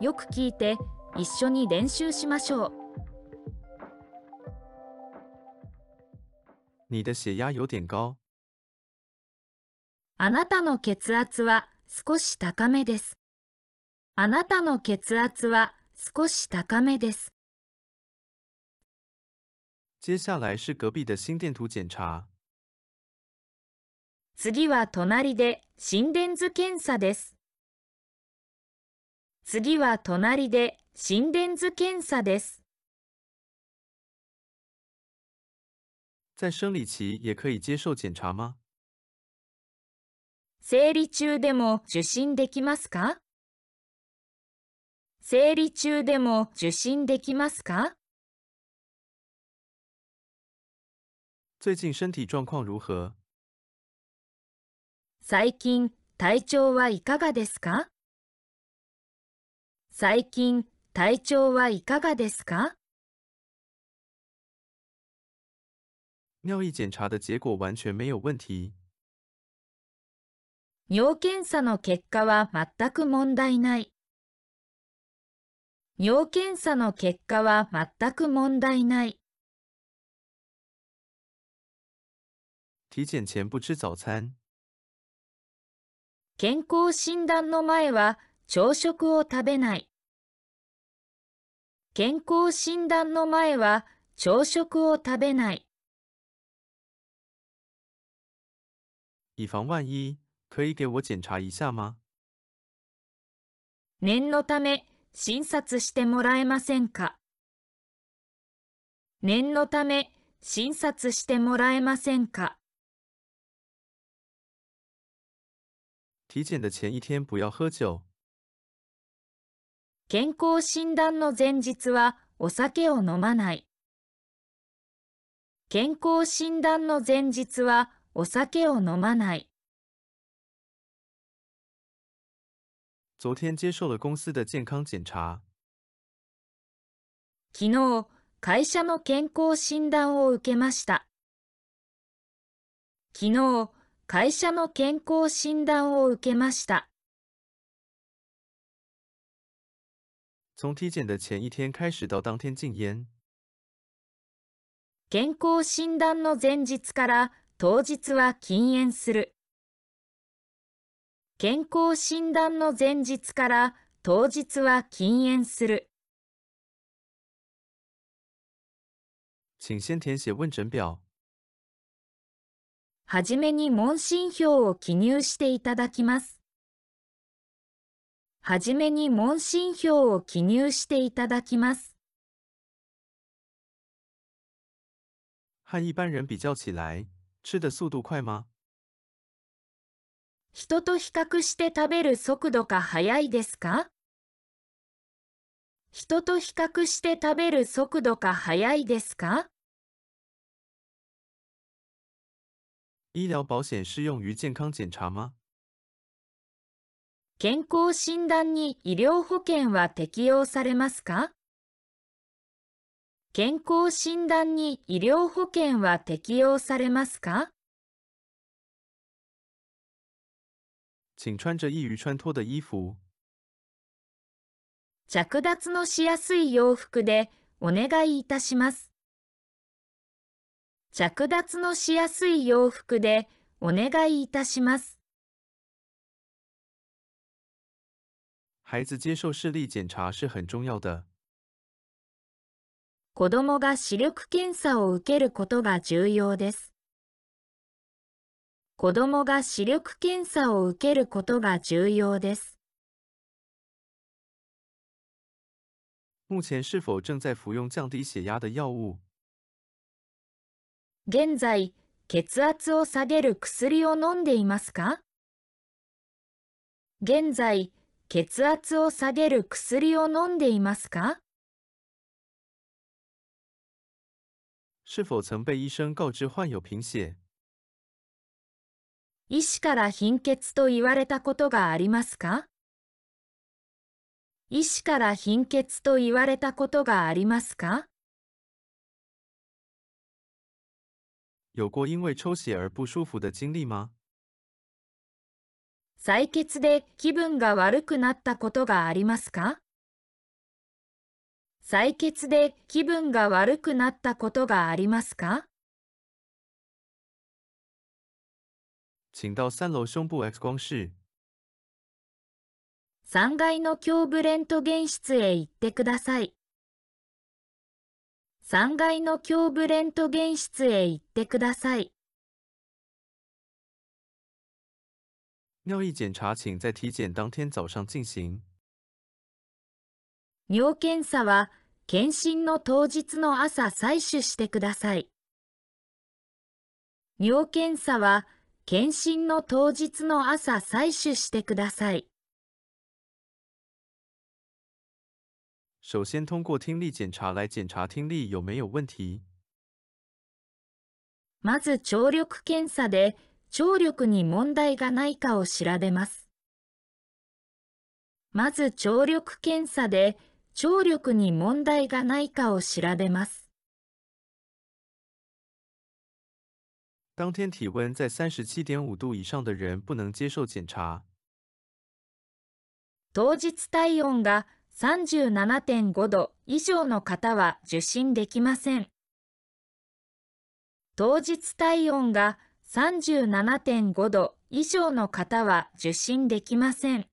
よく聞いて一緒に練習しましょう。你的血压有点高。あなたの血圧は少し高めです。あなたの血圧は少し高めです。接下来是隔壁的心电图检查。次は隣で心電図検査です。次は隣で心電図検査です。在生理期也可以接受检查吗？生理中でも受診できますか？生理中でも受診できますか？最近身体状況如何？最近体調はいかがですか？最近体調はいかがですか？尿液检查的结果完全没有问题。尿検査の結果は全く問題ない。尿検査の結果は全く問題ない。体检前不吃早餐。健康診断の前は朝食を食べない。健康診断の前は朝食を食べない。以防万一，可以给我检查一下吗？念のため、診察してもらえませんか？念のため診察してもらえませんか？体检的前一天不要喝酒。健康診断の前日はお酒を飲まない。健康診断の前日はお酒を飲まない。昨天接受了公司的健康检查。昨日、会社の健康診断を受けました。昨日、会社の健康診断を受けました。从体检的前一天开始到当天禁烟。健康診断の前日から当日は禁煙する。健康診断の前日から当日は禁煙する。请先填写問診表。はじめに問診票を記入していただきます。はじめに問診票を記入していただきます。和一般人比较起来，吃的速度快吗？人と比較して食べる速度が速いですか？人と比較して食べる速度が速いですか？医療保險適用於健康檢查嗎健康診断に医療保険は適用されますか？健康診断に医療保険は適用されますか？请穿着易于穿脱的衣服。着脱のしやすい洋服でお願いいたします。着脱のしやすい洋服でお願いいたします。孩子接受視力检查是很重要的。子供が視力検査を受けることが重要です。子供が視力検査を受けることが重要です。目前是否正在服用降低血压的药物？現在、血圧を下げる薬を飲んでいますか？現在、血圧を下げる薬を飲んでいますか？是否曾被医生告知患有贫血？医師から貧血と言われたことがありますか？医師から貧血と言われたことがありますか？有过因为抽血而不舒服的经历吗？採血で気分が悪くなったことがありますか？採血で気分が悪くなったことがありますか？请到三楼胸部 X 光室。3階の胸部レントゲン室へ行ってください。3階の胸部レントゲン室へ行ってください。尿液检查请在体检当天早上进行。尿検査は検診の当日の朝採取してください。尿検査は検診の当日の朝採取してください。首先通过听力检查来检查听力有没有问题。まず聴力検査で聴力に問題がないかを調べます。まず聴力検査で聴力に問題がないかを調べます。当天体温在三十七点五度以上的人不能接受检查。当日体温が37.5度以上の方は受診できません。当日体温が37.5度以上の方は受診できません。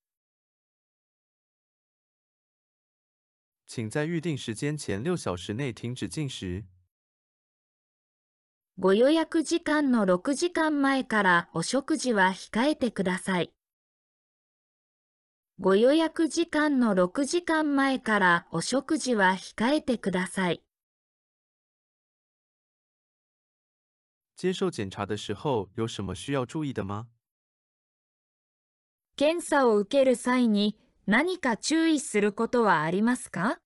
请在预定时间前六小时内停止进食。ご予約時間の6時間前からお食事は控えてください。ご予約時間の6時間前からお食事は控えてください。接受检查的时候有什么需要注意的吗？検査を受ける際に何か注意することはありますか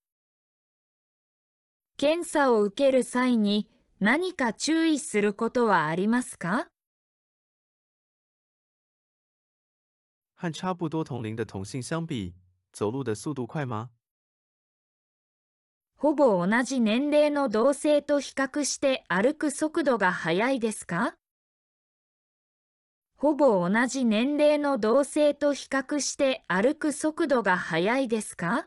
検査を受ける際に何か注意することはありますか和差不多同龄的同性相比，走路的速度快吗？ ほぼ同じ年齢の同性と比較して歩く速度が速いですか？ほぼ同じ年齢の同性と比較して歩く速度が速いですか？